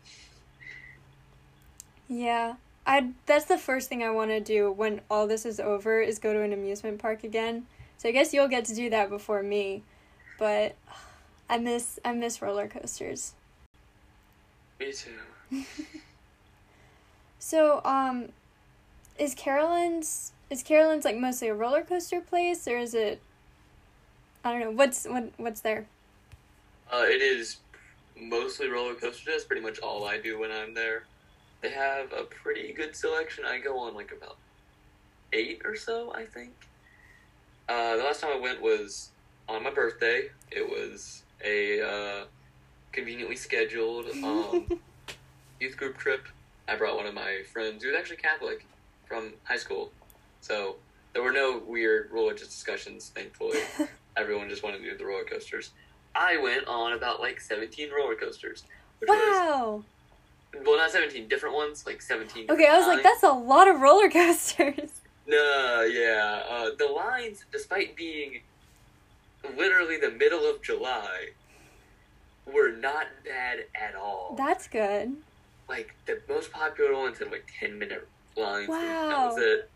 Yeah. I that's the first thing I want to do when all this is over is go to an amusement park again. So I guess you'll get to do that before me. But I miss I miss roller coasters. Me too. So, um, is Carowinds is Carowinds like mostly a roller coaster place, or is it? I don't know. What's what what's there? Uh, it is mostly roller coasters. That's pretty much all I do when I'm there. They have a pretty good selection. I go on like about eight or so, I think. Uh, the last time I went was on my birthday. It was a uh, conveniently scheduled um, youth group trip. I brought one of my friends who was actually Catholic from high school. So there were no weird religious discussions, thankfully. Everyone just wanted to do the roller coasters. I went on about like 17 roller coasters. Which wow. Was, well, not 17, different ones, like 17. Okay, I was like, that's a lot of roller coasters. No, yeah. Uh, the lines, despite being literally the middle of July, were not bad at all. That's good. like the most popular ones had like 10 minute lines. and that was it.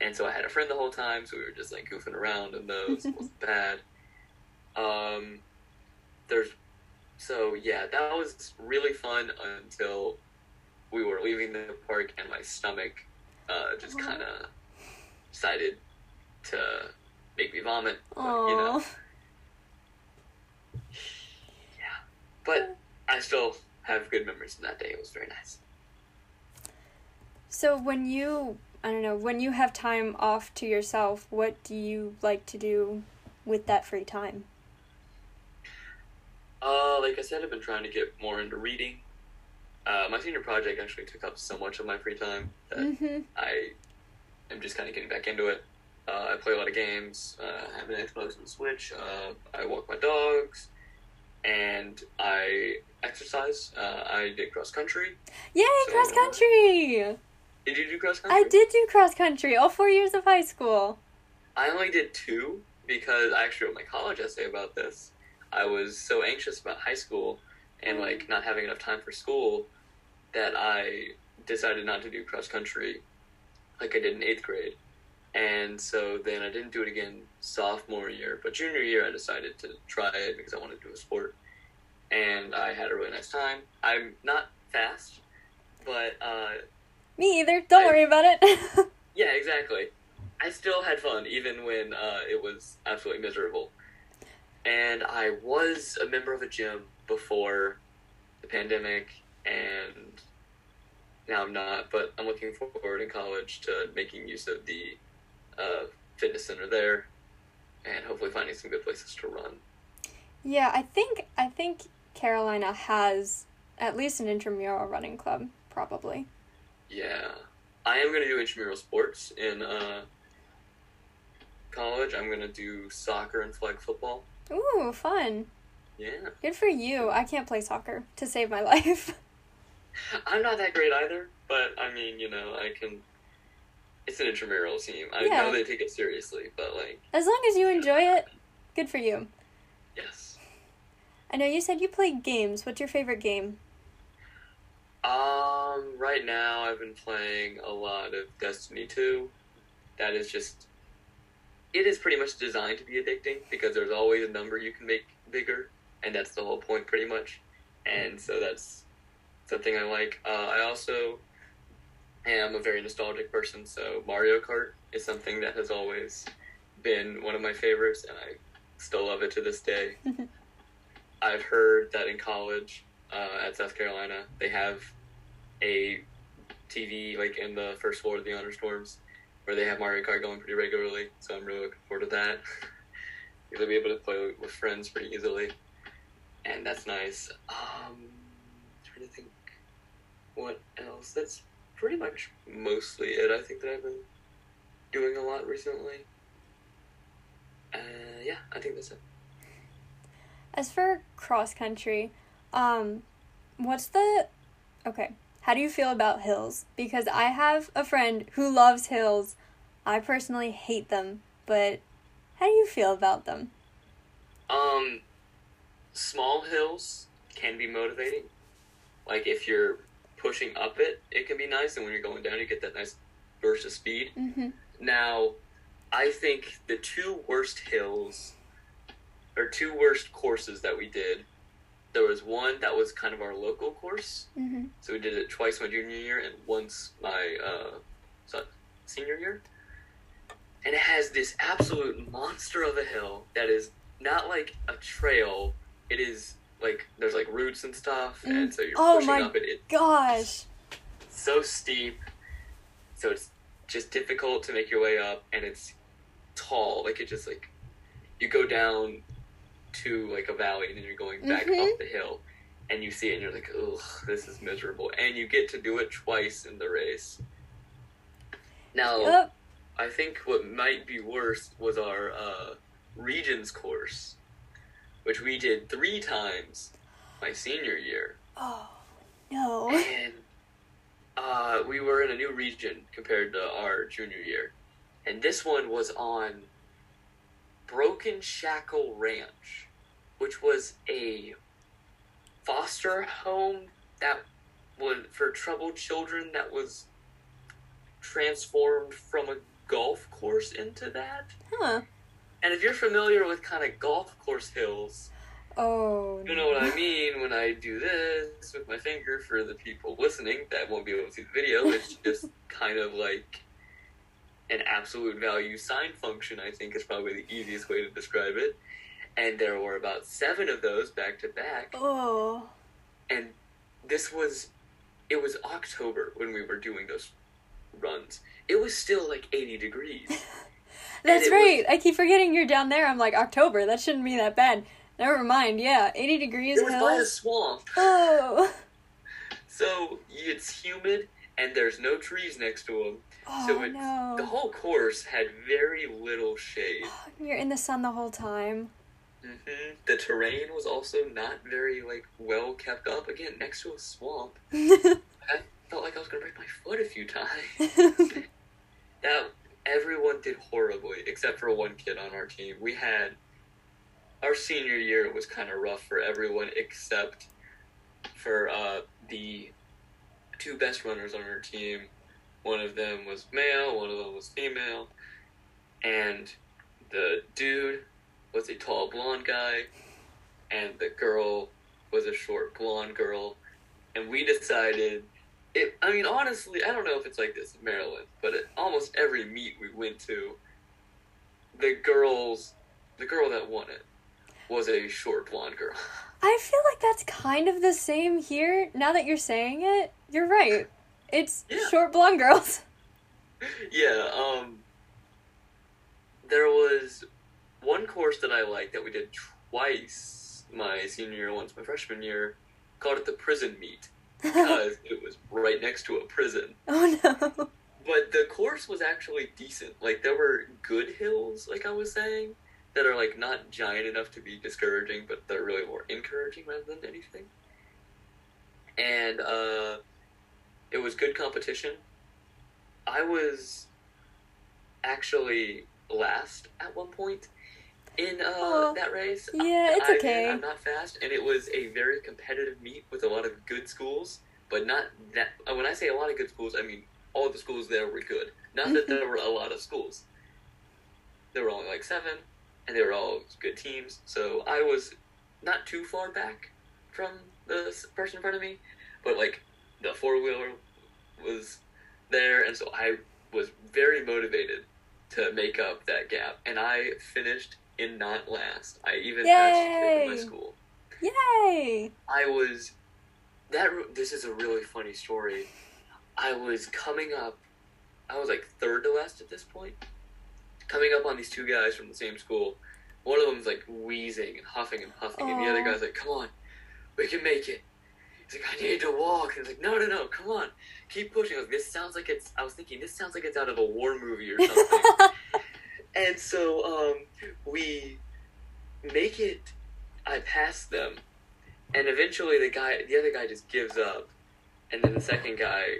And so I had a friend the whole time, so we were just like goofing around in those. it wasn't bad. Um, there's so yeah, that was really fun until we were leaving the park and my stomach uh, just kind of decided to make me vomit. But, you know, but I still have good memories from that day. It was very nice. So when you I don't know when you have time off to yourself, what do you like to do with that free time? Uh, like I said, I've been trying to get more into reading. Uh, my senior project actually took up so much of my free time that Mm-hmm. I am just kind of getting back into it. Uh, I play a lot of games. Uh, I have an Xbox and Switch. Uh, I walk my dogs, and I exercise. Uh, I did cross country. Yay, So- cross country! Did you do cross country? I did do cross country all four years of high school. I only did two because I actually wrote my college essay about this. I was so anxious about high school and like not having enough time for school that I decided not to do cross country like I did in eighth grade. And so then I didn't do it again sophomore year, but junior year I decided to try it because I wanted to do a sport. And I had a really nice time. I'm not fast, but uh, Me either. Don't I- worry about it. yeah, exactly. I still had fun even when uh, it was absolutely miserable. And I was a member of a gym before the pandemic, and now I'm not. But I'm looking forward in college to making use of the uh, fitness center there, and hopefully finding some good places to run. yeah, I think I think Carolina has at least an intramural running club, probably. Yeah, I am gonna do intramural sports in uh, college. I'm gonna do soccer and flag football. Ooh, fun. Yeah, Good for you. I can't play soccer to save my life. I'm not that great either, but I mean, you know, I can. It's an intramural team. I Yeah. know they take it seriously, but like, As long as you enjoy it, good for you. yes. I know you said you play games. What's your favorite game? Um, right now I've been playing a lot of Destiny 2. That is just it is pretty much designed to be addicting because there's always a number you can make bigger and that's the whole point pretty much. And so that's something I like. Uh, I also am a very nostalgic person, so Mario Kart is something that has always been one of my favorites and I still love it to this day. I've heard that in college uh, at South Carolina, they have a TV like in the first floor of the honor storms where they have Mario Kart going pretty regularly. So I'm really looking forward to that. You'll be able to play with friends pretty easily, and that's nice. Um, trying to think what else. That's pretty much mostly it. I think that I've been doing a lot recently. Uh, yeah, I think that's it. As for cross country, um, what's the okay? How do you feel about hills? Because I have a friend who loves hills. I personally hate them, but how do you feel about them? Um, small hills can be motivating. Like if you're pushing up it, it can be nice, and when you're going down, you get that nice burst of speed. Mm-hmm. Now, I think the two worst hills, or two worst courses that we did, there was one that was kind of our local course. Mm-hmm. So we did it twice my junior year and once my uh, senior year. And it has this absolute monster of a hill that is not like a trail. It is like there's like roots and stuff, and so you're Oh pushing my up it. It's Gosh. so steep, so it's just difficult to make your way up, and it's tall. Like it just like you go down to like a valley, and then you're going back Mhm. up the hill, and you see it, and you're like, ugh, this is miserable. And you get to do it twice in the race. Now. I think what might be worse was our uh, regions course, which we did three times my senior year Oh no. and uh, we were in a new region compared to our junior year, and this one was on Broken Shackle Ranch, which was a foster home that was for troubled children that was transformed from a golf course into that. Huh. And if you're familiar with kind of golf course hills, Oh. you know what I mean when I do this with my finger for the people listening that won't be able to see the video. It's just kind of like an absolute value sign function, I think is probably the easiest way to describe it. And there were about seven of those back to back. Oh. And this was, it was October when we were doing those runs. It was still like 80 degrees. That's it right. I keep forgetting you're down there. I'm like October. That shouldn't be that bad. Never mind. Yeah, 80 degrees It was by a swamp. Oh. So it's humid and there's no trees next to them. Oh So it's, no. the whole course had very little shade. You're in the sun the whole time. Hmm The terrain was also not very like well kept up. Again, next to a swamp, I felt like I was gonna break my foot a few times. that everyone did horribly except for one kid on our team. We had our senior year was kind of rough for everyone except for uh, the two best runners on our team. One of them was male, one of them was female, and the dude was a tall blonde guy, and the girl was a short blonde girl. And we decided it, I mean, honestly, I don't know if it's like this in Maryland, but at almost every meet we went to, the girls, the girl that won it, was a short blonde girl. I feel like that's kind of the same here. Now that you're saying it, you're right. It's Yeah. short blonde girls. yeah, um, there was one course that I liked that we did twice my senior year, once my freshman year, called it the prison meet because it was right next to a prison. oh no. But the course was actually decent. Like there were good hills, like I was saying, that are like not giant enough to be discouraging, but they're really more encouraging rather than anything. And uh, it was good competition. I was actually last at one point in uh, Oh, that race. yeah, it's I- okay. I'm not fast, and it was a very competitive meet with a lot of good schools, but not that. uh, When I say a lot of good schools, I mean all the schools there were good. Not that there were a lot of schools. There were only like seven, and they were all good teams. So I was not too far back from the person in front of me, but like the four wheeler was there, and so I was very motivated to make up that gap, and I finished in not last. I even passed in my school. Yay! I was that. This is a really funny story. I was coming up. I was like third to last at this point. Coming up on these two guys from the same school. One of them's like wheezing and huffing and puffing, and the other guy's like, "Come on, we can make it." He's like, "I need to walk." And he's like, "No, no, no, come on, keep pushing." Like, this sounds like it's. I was thinking this sounds like it's out of a war movie or something. And so um, we make it. I pass them, and eventually the guy, the other guy, just gives up, and then the second guy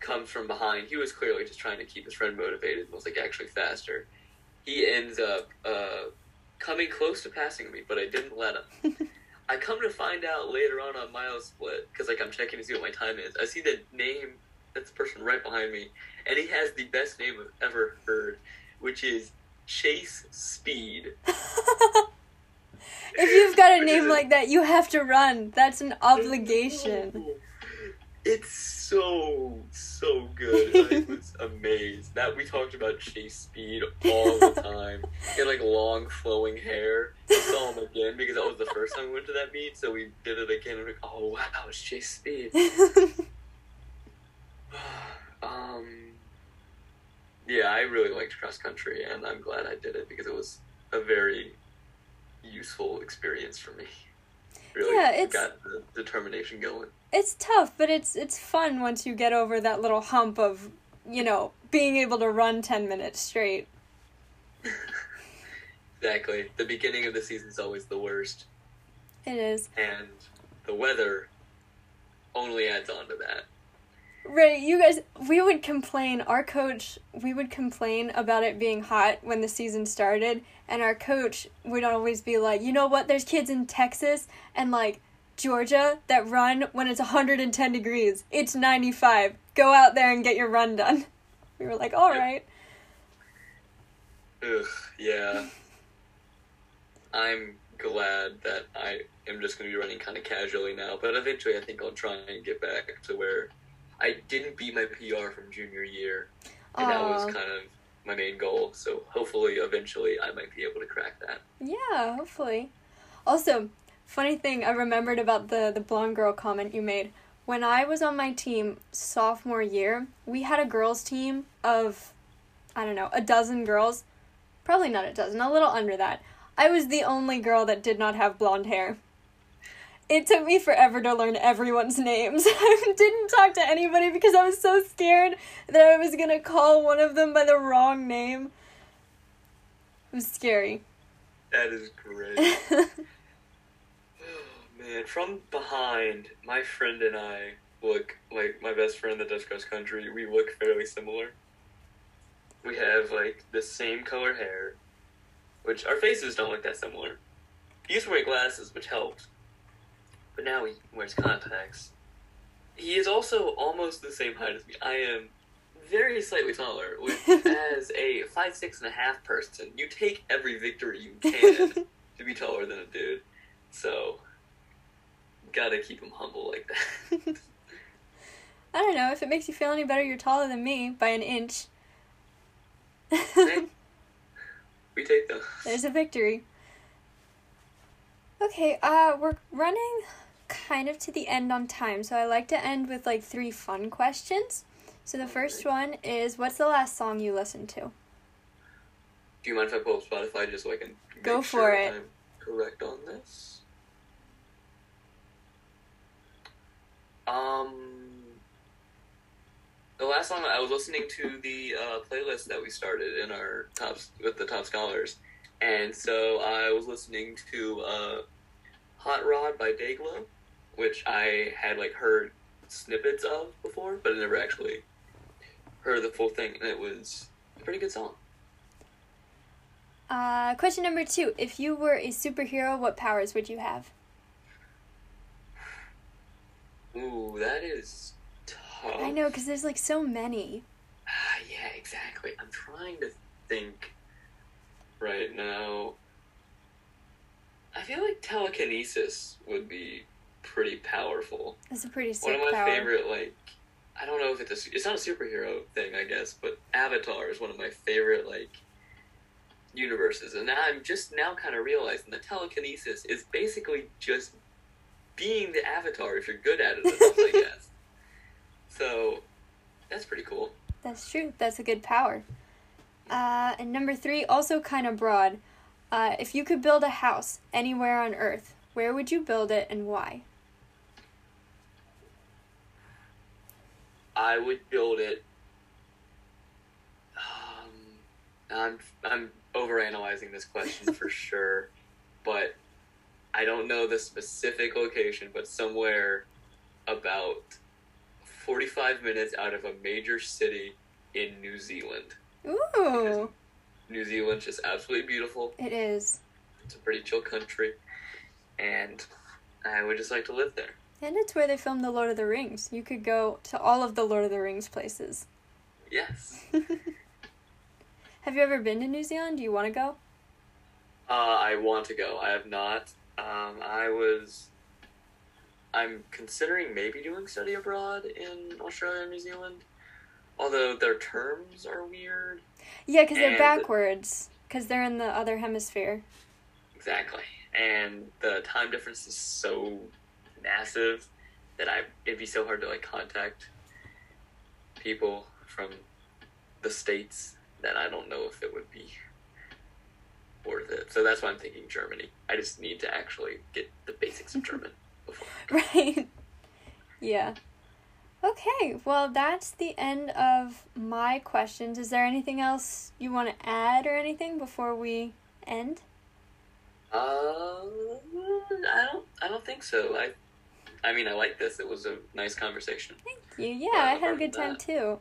comes from behind. He was clearly just trying to keep his friend motivated. and Was like actually faster. He ends up uh, coming close to passing me, but I didn't let him. I come to find out later on on MileSplit because like I'm checking to see what my time is. I see the name that's the person right behind me, and he has the best name I've ever heard, which is Chase Speed. if you've got a name like that, you have to run. That's an obligation. It's so so good. I was amazed. That we talked about Chase Speed all the time. He had like long flowing hair. We saw him again because that was the first time we went to that meet, so we did it again. We're like, oh wow, it's Chase Speed. um, yeah, I really liked cross country, and I'm glad I did it because it was a very useful experience for me. Really Yeah, it's- got the determination going. it's tough, but it's it's fun once you get over that little hump of, you know, being able to run 10 minutes straight. Exactly. The beginning of the season is always the worst, It is. and the weather only adds on to that. Right, you guys, we would complain, our coach, we would complain about it being hot when the season started, and our coach would always be like, you know what, there's kids in Texas and like Georgia that run when it's 110 degrees. It's 95. Go out there and get your run done. We were like, all right. Ugh, yeah. I'm glad that I am just going to be running kind of casually now, but eventually I think I'll try and get back to where I didn't beat my PR from junior year, and that was kind of my main goal. So hopefully, eventually, I might be able to crack that. Yeah, hopefully. Also, funny thing I remembered about the the blonde girl comment you made. When I was on my team sophomore year, we had a girls team of I don't know, a dozen girls. Probably not a dozen, a little under that. I was the only girl that did not have blonde hair. It took me forever to learn everyone's names. I didn't talk to anybody because I was so scared that I was going to call one of them by the wrong name. It was scary. That is great. Oh, man, from behind, my friend and I look like my best friend that does cross country. We look fairly similar. We have like the same color hair, which our faces don't look that similar. He used to wear glasses, which helped, but now he wears contacts. He is also almost the same height as me. I am very slightly taller, which, as a five six and a half person, you take every victory you can to be taller than a dude. So, gotta keep him humble like that. I don't know. If it makes you feel any better, you're taller than me by an inch. We take those. There's a victory. Okay, uh, we're running kind of to the end on time, so I like to end with like three fun questions. So the first one is, what's the last song you listened to? Do you mind if I pull up Spotify just so I can go for sure it? I'm correct on this. Um, the last song I was listening to the uh, playlist that we started in our tops with the top scholars, and so I was listening to uh, "Hot Rod" by Dayglow, which I had like heard snippets of before, but I never actually heard the full thing, and it was a pretty good song. Uh, question number two: If you were a superhero, what powers would you have? Ooh, that is tough. I know, because there's like so many. Ah, yeah, exactly. I'm trying to think right now. I feel like telekinesis would be pretty powerful. That's a pretty sick one of my power. favorite, like, I don't know if it's a, it's not a superhero thing, I guess, but Avatar is one of my favorite, like, universes. And now I'm just now kind of realizing that telekinesis is basically just being the Avatar if you're good at it enough, I guess. So, that's pretty cool. That's true. That's a good power. Uh, and number three, also kind of broad. Uh, if you could build a house anywhere on Earth, where would you build it and why? I would build it. Um, I'm I'm overanalyzing this question for sure, but I don't know the specific location, but somewhere about forty-five minutes out of a major city in New Zealand. Ooh, New Zealand's just absolutely beautiful. it is. It's a pretty chill country, and I would just like to live there. And it's where they filmed The Lord of the Rings. You could go to all of the Lord of the Rings places. Yes. Have you ever been to New Zealand? Do you want to go? Uh, I want to go. I have not. Um, I was. I'm considering maybe doing study abroad in Australia and New Zealand. Although their terms are weird. Yeah, because they're backwards. Because they're in the other hemisphere. Exactly. And the time difference is so massive that I it'd be so hard to like contact people from the states that I don't know if it would be worth it. So that's why I'm thinking Germany. I just need to actually get the basics of German before. Right. yeah. Okay, well, that's the end of my questions. Is there anything else you want to add or anything before we end? Uh, I don't. I don't think so. I, I mean, I like this. It was a nice conversation. Thank you, yeah, I had a good time that- too.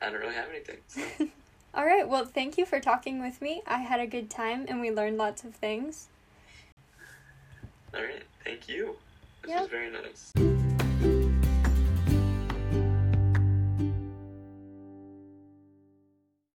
I don't really have anything. So. All right, well, thank you for talking with me. I had a good time and we learned lots of things. All right. Thank you. This Yep. was very nice.